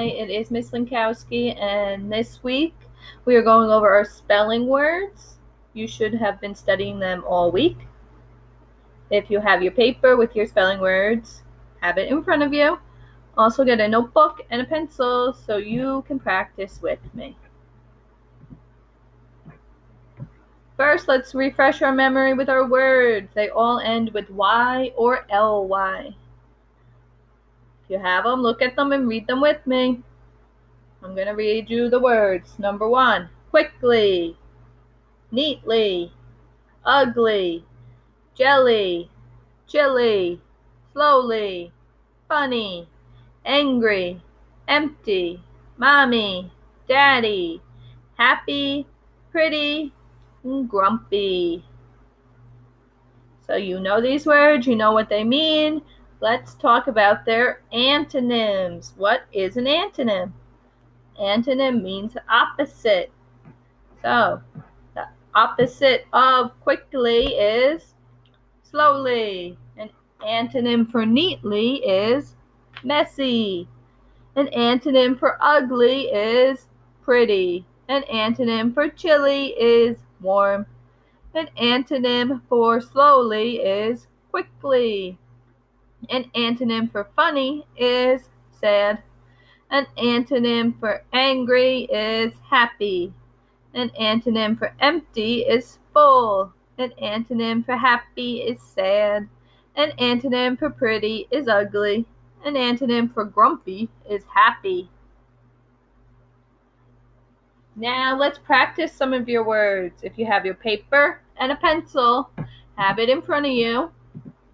Hi, it is Miss Linkowski, and this week we are going over our spelling words. You should have been studying them all week. If you have your paper with your spelling words, have it in front of you. Also, get a notebook and a pencil so you can practice with me. First, let's refresh our memory with our words. They all end with Y or LY. You have them, look at them and read them with me. I'm going to read you the words. Number one, quickly, neatly, ugly, jelly, chilly, slowly, funny, angry, empty, mommy, daddy, happy, pretty, grumpy. So you know these words, you know what they mean. Let's talk about their antonyms. What is an antonym? Antonym means opposite. So, the opposite of quickly is slowly. An antonym for neatly is messy. An antonym for ugly is pretty. An antonym for chilly is warm. An antonym for slowly is quickly. An antonym for funny is sad. An antonym for angry is happy. An antonym for empty is full. An antonym for happy is sad. An antonym for pretty is ugly. An antonym for grumpy is happy. Now let's practice some of your words. If you have your paper and a pencil, have it in front of you,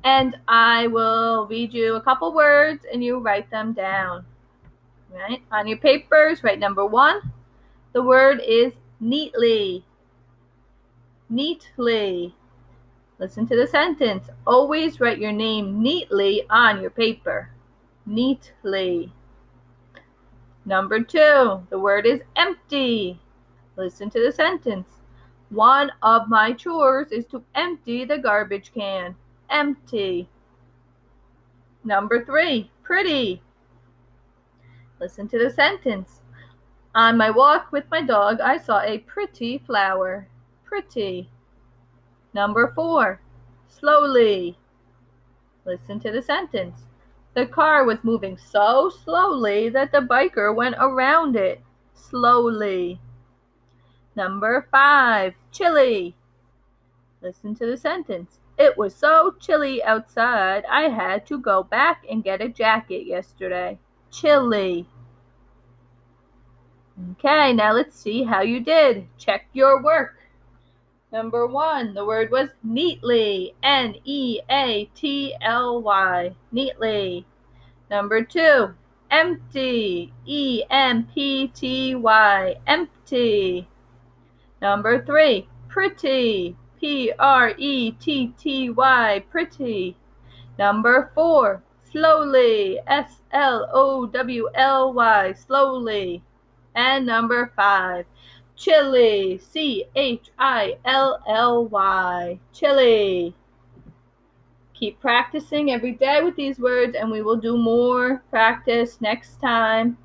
and I will read you a couple words and you write them down. Right? On your papers, write number one. The word is neatly. Neatly. Listen to the sentence. Always write your name neatly on your paper. Neatly. Number two, the word is empty. Listen to the sentence. One of my chores is to empty the garbage can. Empty. Number three, pretty. Listen to the sentence. On my walk with my dog, I saw a pretty flower. Pretty. Number four, slowly. Listen to the sentence. The car was moving so slowly that the biker went around it slowly. Number five, chilly. Listen to the sentence. It was so chilly outside, I had to go back and get a jacket yesterday. Chilly. Okay, now let's see how you did. Check your work. Number one, the word was neatly. N E A T L Y. Neatly. Number two, empty. E M P T Y. Empty. Number three, pretty. P R E T T Y. Pretty. Number four, slowly. S L O W L Y. Slowly. And number five, Chilly. C H I L L Y. Chilly. Keep practicing every day with these words, and we will do more practice next time.